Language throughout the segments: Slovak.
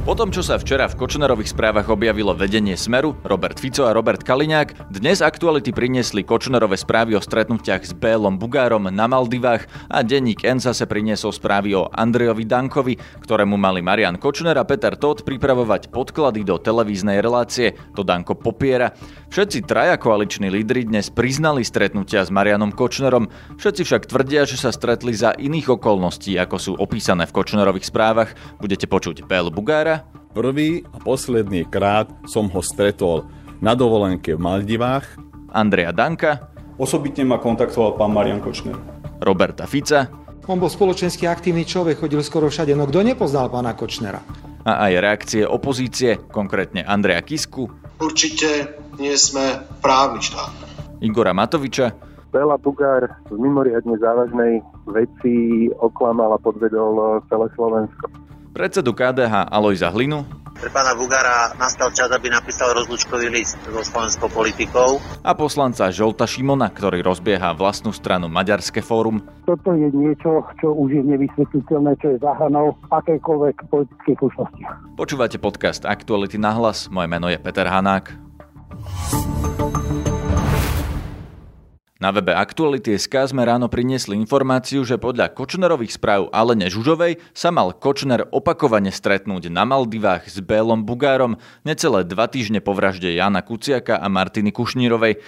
Po tom, čo sa včera v Kočnerových správach objavilo vedenie Smeru, Robert Fico a Robert Kaliňák, dnes aktuality priniesli Kočnerové správy o stretnutiach s Bélom Bugárom na Maldivách a denník N zase priniesol správy o Andrejovi Dankovi, ktorému mali Marian Kočner a Peter Todt pripravovať podklady do televíznej relácie. To Danko popiera. Všetci traja koaliční lídry dnes priznali stretnutia s Marianom Kočnerom, všetci však tvrdia, že sa stretli za iných okolností, ako sú opísané v Kočnerových správach. Budete počuť Bél Bugára, Prvý a posledný krát som ho stretol na dovolenke v Maldivách. Andreja Danka. Osobitne ma kontaktoval pán Marian Kočner. Roberta Fica. On bol spoločensky aktívny človek, chodil skoro všade. No kto nepoznal pána Kočnera? A aj reakcie opozície, konkrétne Andreja Kisku. Určite nie sme právny štát. Igora Matoviča. Bela Bugár z mimoriadne závažnej veci oklamal a podvedol celé Slovensko predsedu KDH Alojza Hlinu, pre pána Bugára nastal čas, aby napísal rozlučkový list so slovenskou politikou. A poslanca Žolta Šimona, ktorý rozbieha vlastnú stranu Maďarské fórum. Toto je niečo, čo už je nevysvetliteľné, čo je zahranou akékoľvek politickej slušnosti. Počúvate podcast Aktuality na hlas. Moje meno je Peter Hanák. Na webe Aktuality.sk sme ráno priniesli informáciu, že podľa Kočnerových správ Alene Žužovej sa mal Kočner opakovane stretnúť na Maldivách s Bélom Bugárom necelé dva týždne po vražde Jana Kuciaka a Martiny Kušnírovej.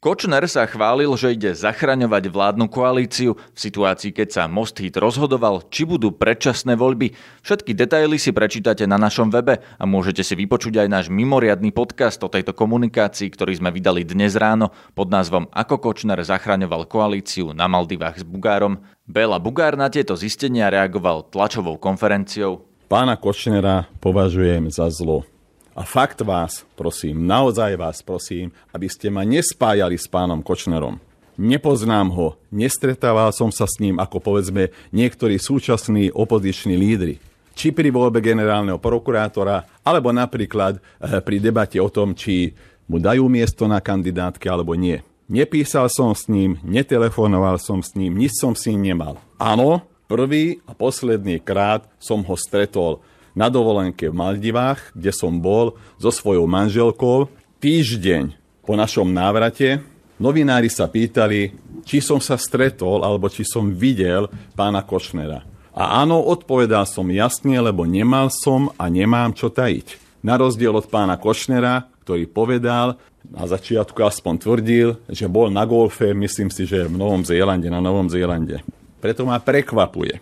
Kočner sa chválil, že ide zachraňovať vládnu koalíciu v situácii, keď sa Most Hit rozhodoval, či budú predčasné voľby. Všetky detaily si prečítate na našom webe a môžete si vypočuť aj náš mimoriadný podcast o tejto komunikácii, ktorý sme vydali dnes ráno pod názvom Ako Kočner zachraňoval koalíciu na Maldivách s Bugárom. Bela Bugár na tieto zistenia reagoval tlačovou konferenciou. Pána Kočnera považujem za zlo. A fakt vás prosím, naozaj vás prosím, aby ste ma nespájali s pánom Kočnerom. Nepoznám ho, nestretával som sa s ním ako povedzme niektorí súčasní opoziční lídry. Či pri voľbe generálneho prokurátora, alebo napríklad eh, pri debate o tom, či mu dajú miesto na kandidátke alebo nie. Nepísal som s ním, netelefonoval som s ním, nič som s ním nemal. Áno, prvý a posledný krát som ho stretol na dovolenke v Maldivách, kde som bol so svojou manželkou. Týždeň po našom návrate novinári sa pýtali, či som sa stretol alebo či som videl pána Košnera. A áno, odpovedal som jasne, lebo nemal som a nemám čo tajiť. Na rozdiel od pána Košnera, ktorý povedal, na začiatku aspoň tvrdil, že bol na golfe, myslím si, že v Novom Zélande, na Novom Zélande. Preto ma prekvapuje,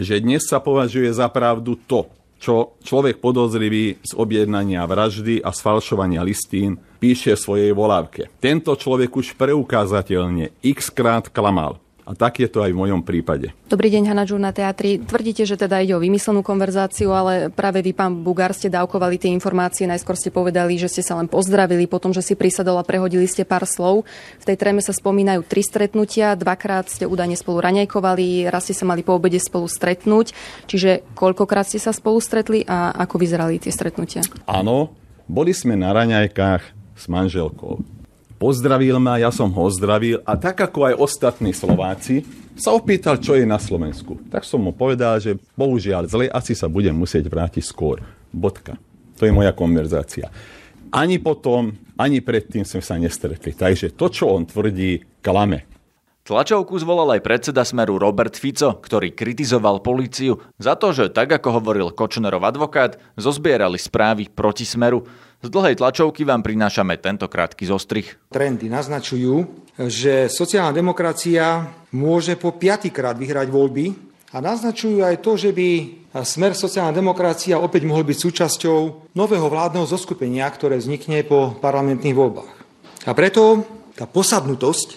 že dnes sa považuje za pravdu to, čo človek podozrivý z objednania vraždy a sfalšovania listín píše v svojej volávke. Tento človek už preukázateľne x krát klamal. A tak je to aj v mojom prípade. Dobrý deň, Hanna na teatri. Tvrdíte, že teda ide o vymyslenú konverzáciu, ale práve vy, pán Bugár, ste dávkovali tie informácie. Najskôr ste povedali, že ste sa len pozdravili, potom, že si prisadol a prehodili ste pár slov. V tej tréme sa spomínajú tri stretnutia, dvakrát ste údajne spolu raňajkovali, raz ste sa mali po obede spolu stretnúť. Čiže koľkokrát ste sa spolu stretli a ako vyzerali tie stretnutia? Áno, boli sme na raňajkách s manželkou pozdravil ma, ja som ho ozdravil a tak ako aj ostatní Slováci sa opýtal, čo je na Slovensku. Tak som mu povedal, že bohužiaľ zle, asi sa budem musieť vrátiť skôr. Bodka. To je moja konverzácia. Ani potom, ani predtým sme sa nestretli. Takže to, čo on tvrdí, klame. Tlačovku zvolal aj predseda Smeru Robert Fico, ktorý kritizoval políciu za to, že tak ako hovoril Kočnerov advokát, zozbierali správy proti Smeru. Z dlhej tlačovky vám prinášame tento krátky zostrih. Trendy naznačujú, že sociálna demokracia môže po piatýkrát vyhrať voľby a naznačujú aj to, že by Smer sociálna demokracia opäť mohol byť súčasťou nového vládneho zoskupenia, ktoré vznikne po parlamentných voľbách. A preto tá posadnutosť,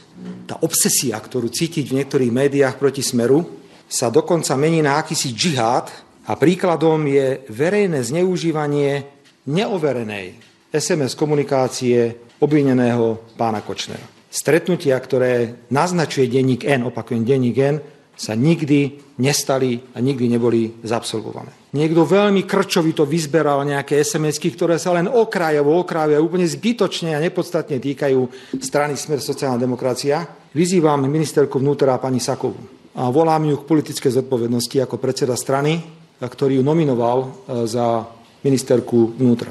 tá obsesia, ktorú cítiť v niektorých médiách proti smeru, sa dokonca mení na akýsi džihad a príkladom je verejné zneužívanie neoverenej SMS komunikácie obvineného pána Kočnera. Stretnutia, ktoré naznačuje denník N, opakujem denník N, sa nikdy nestali a nikdy neboli zabsolvované. Niekto veľmi krčovito vyzberal nejaké sms ktoré sa len okrajovo, okrajovo úplne zbytočne a nepodstatne týkajú strany Smer sociálna demokracia. Vyzývam ministerku vnútra pani Sakovu. a volám ju k politickej zodpovednosti ako predseda strany, ktorý ju nominoval e, za ministerku vnútra.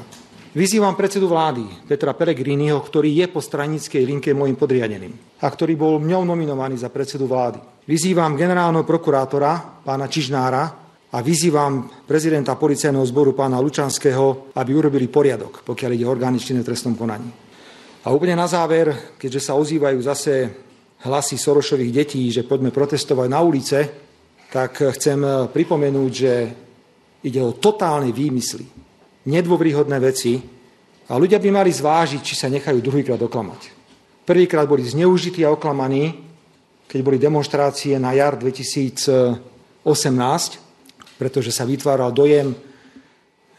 Vyzývam predsedu vlády Petra Peregriniho, ktorý je po stranickej linke môjim podriadeným a ktorý bol mňou nominovaný za predsedu vlády. Vyzývam generálneho prokurátora pána Čižnára a vyzývam prezidenta policajného zboru pána Lučanského, aby urobili poriadok, pokiaľ ide orgány činné v trestnom konaní. A úplne na záver, keďže sa ozývajú zase hlasy Sorošových detí, že poďme protestovať na ulice, tak chcem pripomenúť, že ide o totálne výmysly, nedôvryhodné veci a ľudia by mali zvážiť, či sa nechajú druhýkrát oklamať. Prvýkrát boli zneužití a oklamaní, keď boli demonstrácie na jar 2018, pretože sa vytváral dojem,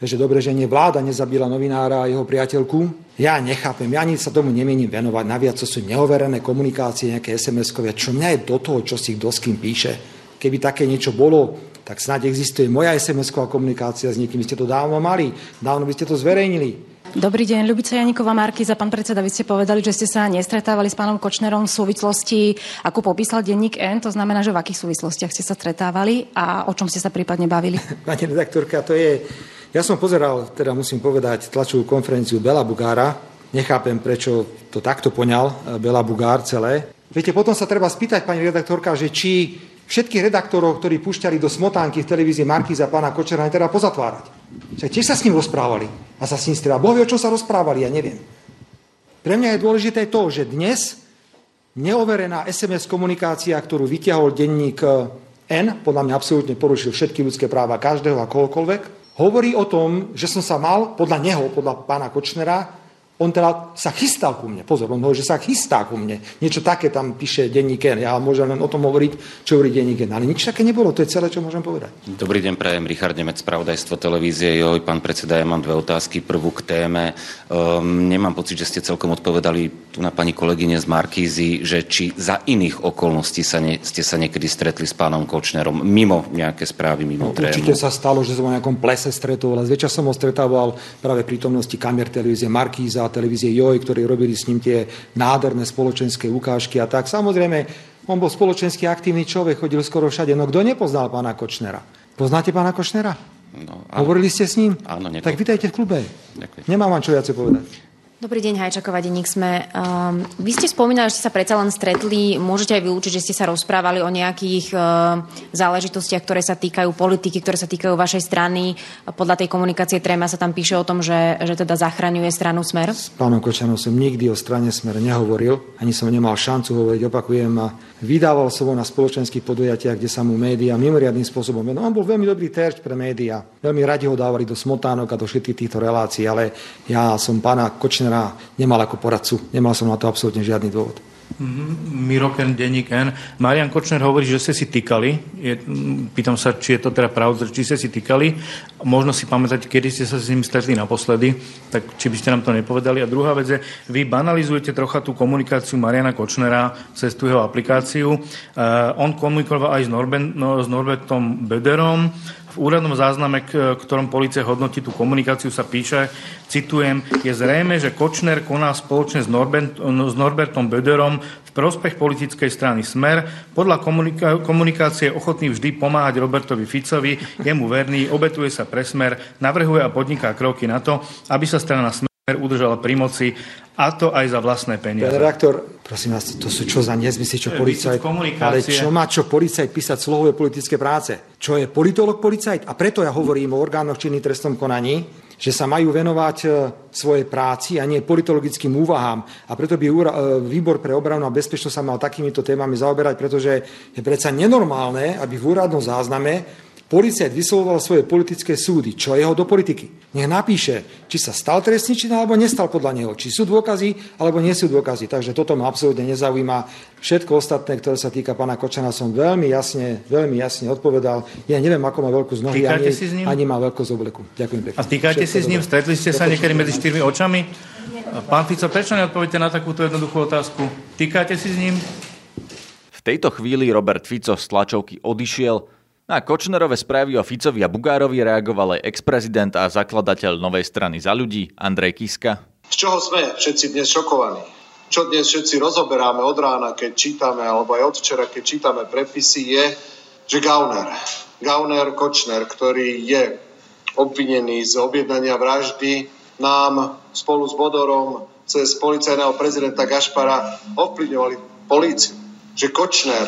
že dobre, že nie vláda nezabila novinára a jeho priateľku. Ja nechápem, ja ani sa tomu nemienim venovať. Naviac to sú neoverené komunikácie, nejaké SMS-kovia. Čo mňa je do toho, čo si kto s kým píše. Keby také niečo bolo, tak snáď existuje moja SMS-ková komunikácia s niekým. Vy ste to dávno mali, dávno by ste to zverejnili. Dobrý deň, Ľubica Janiková Markiza. Pán predseda, vy ste povedali, že ste sa nestretávali s pánom Kočnerom v súvislosti, ako popísal denník N. To znamená, že v akých súvislostiach ste sa stretávali a o čom ste sa prípadne bavili? Pani redaktorka, to je... Ja som pozeral, teda musím povedať, tlačovú konferenciu Bela Bugára. Nechápem, prečo to takto poňal eh, Bela Bugár celé. Viete, potom sa treba spýtať, pani redaktorka, že či všetkých redaktorov, ktorí púšťali do smotánky v televízii Markíza pána Kočera, teda pozatvárať. Však tiež sa s ním rozprávali. A sa s ním strela. Boh vie, o čom sa rozprávali, ja neviem. Pre mňa je dôležité to, že dnes neoverená SMS komunikácia, ktorú vyťahol denník eh, N, podľa mňa absolútne porušil všetky ľudské práva každého a kohokoľvek, hovorí o tom, že som sa mal, podľa neho, podľa pána Kočnera, on teda sa chystal ku mne. Pozor, on hovorí, že sa chystá ku mne. Niečo také tam píše denník N. Ja môžem len o tom hovoriť, čo hovorí denník N. Ale nič také nebolo, to je celé, čo môžem povedať. Dobrý deň, prajem Richard Nemec, spravodajstvo televízie. Joj, pán predseda, ja mám dve otázky. Prvú k téme. Um, nemám pocit, že ste celkom odpovedali tu na pani kolegyne z Markízy, že či za iných okolností sa ne, ste sa niekedy stretli s pánom Kočnerom, mimo nejaké správy, mimo no, trému. Určite sa stalo, že som v nejakom plese stretol, ale zväčša som ho stretával práve prítomnosti kamier televízie Markíza televízie Joj, ktorí robili s ním tie nádherné spoločenské ukážky a tak. Samozrejme, on bol spoločensky aktívny človek, chodil skoro všade. No kto nepoznal pána Kočnera? Poznáte pána Kočnera? No, Hovorili ste s ním? Áno, Tak vítajte v klube. Ďakujem. Nemám vám čo viacej povedať. Dobrý deň, Hajčaková, denník sme. Um, vy ste spomínali, že ste sa predsa len stretli. Môžete aj vylúčiť, že ste sa rozprávali o nejakých uh, záležitostiach, ktoré sa týkajú politiky, ktoré sa týkajú vašej strany. Podľa tej komunikácie Tréma sa tam píše o tom, že, že teda zachraňuje stranu Smer. S pánom Kočanom som nikdy o strane Smer nehovoril. Ani som nemal šancu hovoriť, opakujem. A vydával som ho na spoločenských podujatiach, kde sa mu médiá mimoriadným spôsobom. No, on bol veľmi dobrý terč pre médiá. Veľmi radi ho dávali do smotánok a do všetkých týchto relácií, ale ja som pána Kočnera Kočnera nemal ako poradcu. Nemal som na to absolútne žiadny dôvod. Mm-hmm. Miroken, denník N. Marian Kočner hovorí, že ste si týkali. Je, pýtam sa, či je to teda pravda, či ste si týkali. Možno si pamätať, kedy ste sa s ním stretli naposledy, tak či by ste nám to nepovedali. A druhá vec je, vy banalizujete trocha tú komunikáciu Mariana Kočnera cez tú jeho aplikáciu. Uh, on komunikoval aj s, Norben, no, s Norbertom Böderom, v úradnom zázname, ktorom policia hodnotí tú komunikáciu, sa píše, citujem, je zrejme, že Kočner koná spoločne s, Norbert, s Norbertom Böderom v prospech politickej strany Smer. Podľa komunika- komunikácie je ochotný vždy pomáhať Robertovi Ficovi, je mu verný, obetuje sa pre Smer, navrhuje a podniká kroky na to, aby sa strana Smer udržala pri moci a to aj za vlastné peniaze. Pán redaktor, prosím vás, to sú čo za nezmysly, čo policajt... Ale čo má čo policajt písať slohové politické práce? Čo je politolog policajt? A preto ja hovorím o orgánoch činných trestnom konaní, že sa majú venovať e, svojej práci a nie politologickým úvahám. A preto by e, výbor pre obranu a bezpečnosť sa mal takýmito témami zaoberať, pretože je predsa nenormálne, aby v úradnom zázname Policajt vyslovoval svoje politické súdy. Čo jeho do politiky? Nech napíše, či sa stal trestný čin alebo nestal podľa neho. Či sú dôkazy alebo nie sú dôkazy. Takže toto ma absolútne nezaujíma. Všetko ostatné, ktoré sa týka pána Kočana, som veľmi jasne, veľmi jasne odpovedal. Ja neviem, ako má veľkú z nohy, ani, si s ním? ani má veľkosť obleku. Ďakujem pekne. A týkate si s ním? Stretli ste sa niekedy medzi štyrmi očami? Pán Fico, prečo neodpoviete na takúto jednoduchú otázku? Týkate si s ním? V tejto chvíli Robert Fico z tlačovky odišiel na Kočnerové správy o Ficovi a Bugárovi reagoval aj ex-prezident a zakladateľ novej strany za ľudí Andrej Kiska. Z čoho sme všetci dnes šokovaní? čo dnes všetci rozoberáme od rána, keď čítame, alebo aj od včera, keď čítame prepisy, je, že Gauner, Gauner Kočner, ktorý je obvinený z objednania vraždy, nám spolu s Bodorom cez policajného prezidenta Gašpara ovplyvňovali políciu. Že Kočner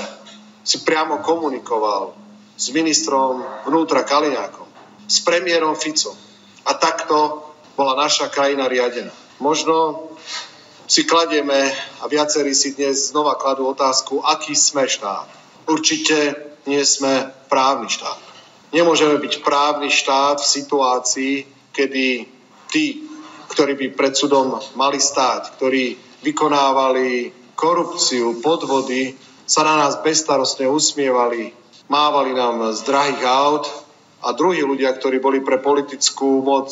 si priamo komunikoval s ministrom vnútra Kaliňákom, s premiérom Ficom. A takto bola naša krajina riadená. Možno si kladieme a viacerí si dnes znova kladú otázku, aký sme štát. Určite nie sme právny štát. Nemôžeme byť právny štát v situácii, kedy tí, ktorí by pred súdom mali stáť, ktorí vykonávali korupciu, podvody, sa na nás bezstarostne usmievali, mávali nám z drahých aut a druhí ľudia, ktorí boli pre politickú moc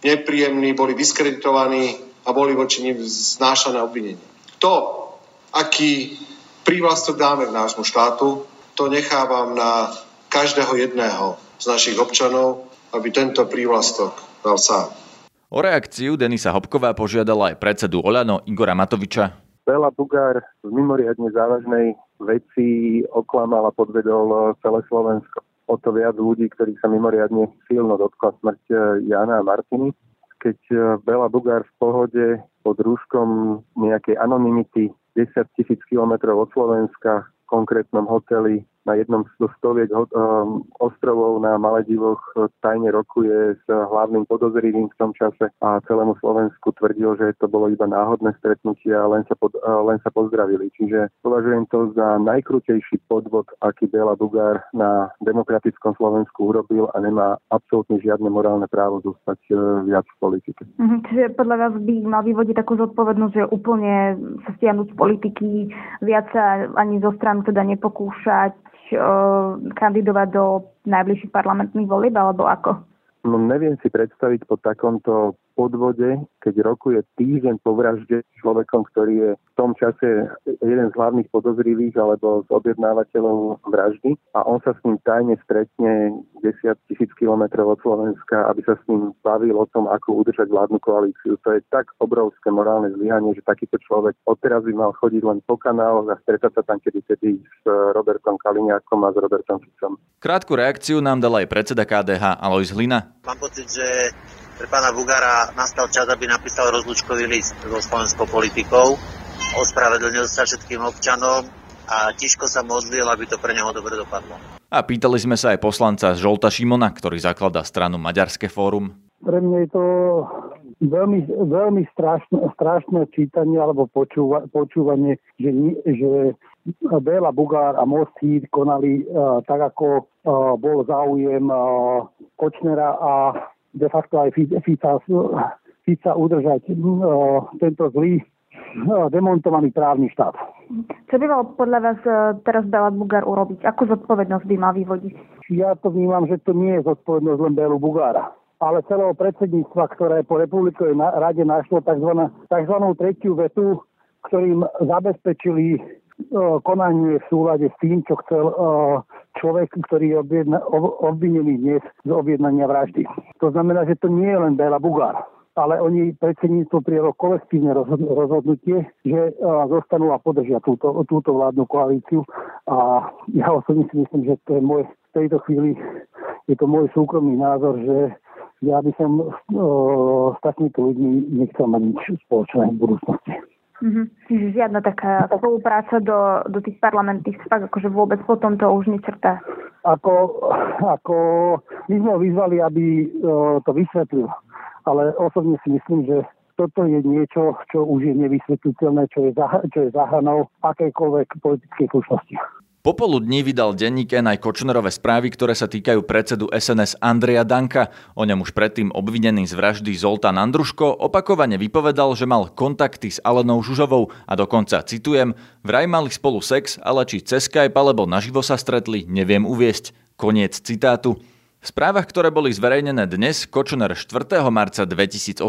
nepríjemní, boli diskreditovaní, a boli voči nim znášané obvinenia. To, aký prívlastok dáme k nášmu štátu, to nechávam na každého jedného z našich občanov, aby tento prívlastok dal sám. O reakciu Denisa Hopková požiadala aj predsedu Oľano Igora Matoviča. Bela Bugár v mimoriadne závažnej veci oklamal a podvedol celé Slovensko. O to viac ľudí, ktorých sa mimoriadne silno dotkla smrť Jana a Martiny keď e, Bela Bugár v pohode pod rúškom nejakej anonymity 10 tisíc kilometrov od Slovenska v konkrétnom hoteli na jednom zo stoviek um, ostrovov na Maledivoch tajne rokuje s hlavným podozrivým v tom čase a celému Slovensku tvrdil, že to bolo iba náhodné stretnutie a len sa, pod, len sa pozdravili. Čiže považujem to za najkrutejší podvod, aký Bela Bugár na demokratickom Slovensku urobil a nemá absolútne žiadne morálne právo zostať uh, viac v politike. Mhm, čiže podľa vás by mal vyvodiť takú zodpovednosť, že úplne sa stiahnuť z politiky, viac sa ani zo stranu teda nepokúšať kandidovať do najbližších parlamentných volieb, alebo ako? No neviem si predstaviť po takomto podvode, keď rokuje týždeň po vražde človekom, ktorý je v tom čase jeden z hlavných podozrivých alebo z objednávateľov vraždy a on sa s ním tajne stretne 10 tisíc kilometrov od Slovenska, aby sa s ním bavil o tom, ako udržať vládnu koalíciu. To je tak obrovské morálne zlyhanie, že takýto človek odteraz by mal chodiť len po kanáloch a stretať sa tam kedy kedy s Robertom Kaliňákom a s Robertom Ficom. Krátku reakciu nám dal aj predseda KDH Alois Hlina. Mám pocit, že pre pána Bugara nastal čas, aby napísal rozlúčkový list so slovenskou politikou, ospravedlnil sa všetkým občanom a tiško sa modlil, aby to pre neho dobre dopadlo. A pýtali sme sa aj poslanca Žolta Šimona, ktorý zakladá stranu Maďarské fórum. Pre mňa je to veľmi, veľmi strašné, strašné čítanie alebo počúva, počúvanie, že, že Béla Bugár a Most Híd konali uh, tak, ako uh, bol záujem uh, Kočnera a de facto aj Fica, Fica udržať no, tento zlý no, demontovaný právny štát. Čo by mal podľa vás e, teraz Bela Bugár urobiť? Akú zodpovednosť by mal vyvodiť? Ja to vnímam, že to nie je zodpovednosť len Belu Bugára ale celého predsedníctva, ktoré po republikovej rade našlo tzv. tzv. tretiu vetu, ktorým zabezpečili konanie v súlade s tým, čo chcel človek, ktorý je obvinený dnes z objednania vraždy. To znamená, že to nie je len Bela Bugár, ale oni predsedníctvo prijalo kolektívne rozhodnutie, že zostanú a podržia túto, túto vládnu koalíciu. A ja osobne si myslím, že to je môj, v tejto chvíli je to môj súkromný názor, že ja by som o, s takýmito ľuďmi nechcel mať nič spoločné v budúcnosti. Mm-hmm. Čiže žiadna taká spolupráca do, do tých parlamentných spák, akože vôbec potom to už nečrtá. Ako, ako my sme ho vyzvali, aby uh, to vysvetlil. Ale osobne si myslím, že toto je niečo, čo už je nevysvetliteľné, čo je, za, čo je zahranou akejkoľvek politickej slušnosti. Popoludní vydal denník N aj Kočnerové správy, ktoré sa týkajú predsedu SNS Andreja Danka. O ňom už predtým obvinený z vraždy Zoltán Andruško opakovane vypovedal, že mal kontakty s Alenou Žužovou a dokonca, citujem, vraj mali spolu sex, ale či cez Skype alebo naživo sa stretli, neviem uviesť. Koniec citátu. V správach, ktoré boli zverejnené dnes, Kočner 4. marca 2018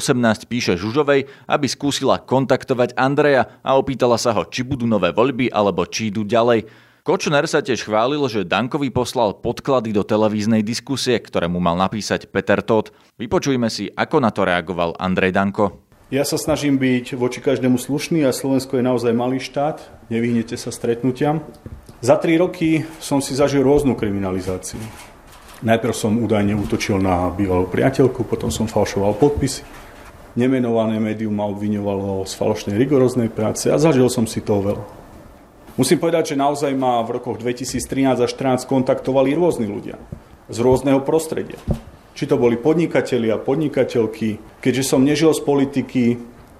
píše Žužovej, aby skúsila kontaktovať Andreja a opýtala sa ho, či budú nové voľby alebo či idú ďalej. Kočner sa tiež chválil, že Dankovi poslal podklady do televíznej diskusie, ktoré mu mal napísať Peter Todt. Vypočujme si, ako na to reagoval Andrej Danko. Ja sa snažím byť voči každému slušný a Slovensko je naozaj malý štát, nevyhnete sa stretnutiam. Za tri roky som si zažil rôznu kriminalizáciu. Najprv som údajne útočil na bývalú priateľku, potom som falšoval podpisy. Nemenované médium ma obviňovalo z falošnej rigoróznej práce a zažil som si to veľa. Musím povedať, že naozaj ma v rokoch 2013 až 2014 kontaktovali rôzni ľudia z rôzneho prostredia či to boli podnikatelia, podnikateľky. Keďže som nežil z politiky,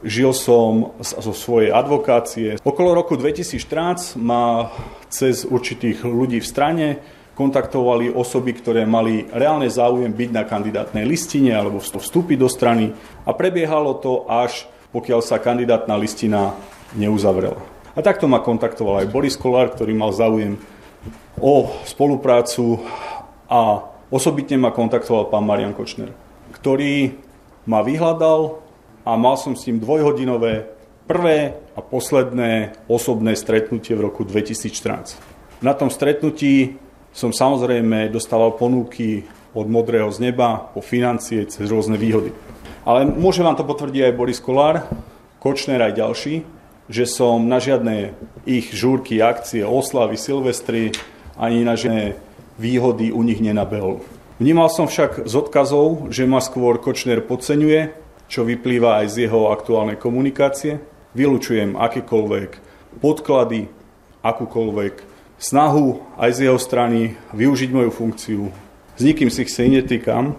žil som zo svojej advokácie. Okolo roku 2014 ma cez určitých ľudí v strane kontaktovali osoby, ktoré mali reálne záujem byť na kandidátnej listine alebo vstúpiť do strany a prebiehalo to až pokiaľ sa kandidátna listina neuzavrela. A takto ma kontaktoval aj Boris Kolár, ktorý mal záujem o spoluprácu a Osobitne ma kontaktoval pán Marian Kočner, ktorý ma vyhľadal a mal som s ním dvojhodinové prvé a posledné osobné stretnutie v roku 2014. Na tom stretnutí som samozrejme dostával ponuky od modrého z neba po financie cez rôzne výhody. Ale môže vám to potvrdiť aj Boris Kolár, Kočner aj ďalší, že som na žiadne ich žúrky, akcie, oslavy, silvestry ani na žiadne výhody u nich nenabehol. Vnímal som však z odkazov, že ma skôr Kočner podceňuje, čo vyplýva aj z jeho aktuálnej komunikácie. Vylučujem akékoľvek podklady, akúkoľvek snahu aj z jeho strany využiť moju funkciu. S nikým si ich netýkam,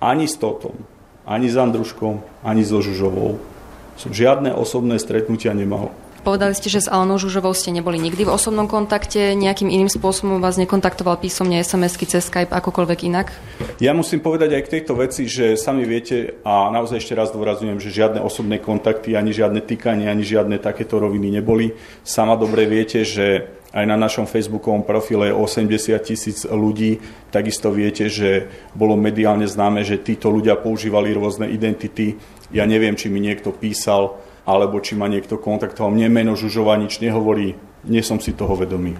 ani s Totom, ani s Andruškom, ani so Žužovou. Som žiadne osobné stretnutia nemal. Povedali ste, že s Alenou Žužovou ste neboli nikdy v osobnom kontakte, nejakým iným spôsobom vás nekontaktoval písomne, SMS-ky cez Skype, akokoľvek inak? Ja musím povedať aj k tejto veci, že sami viete a naozaj ešte raz dôrazujem, že žiadne osobné kontakty, ani žiadne týkanie, ani žiadne takéto roviny neboli. Sama dobre viete, že aj na našom facebookovom profile 80 tisíc ľudí. Takisto viete, že bolo mediálne známe, že títo ľudia používali rôzne identity. Ja neviem, či mi niekto písal alebo či ma niekto kontaktoval. Mne meno Žužova nič nehovorí, nie som si toho vedomý.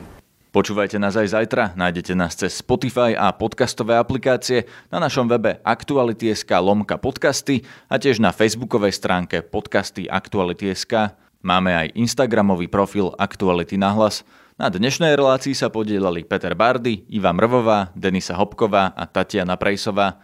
Počúvajte nás aj zajtra, nájdete nás cez Spotify a podcastové aplikácie na našom webe Aktuality.sk lomka podcasty a tiež na facebookovej stránke podcasty Aktuality.sk. Máme aj Instagramový profil Aktuality na hlas. Na dnešnej relácii sa podielali Peter Bardy, Iva Mrvová, Denisa Hopková a Tatiana Prejsová.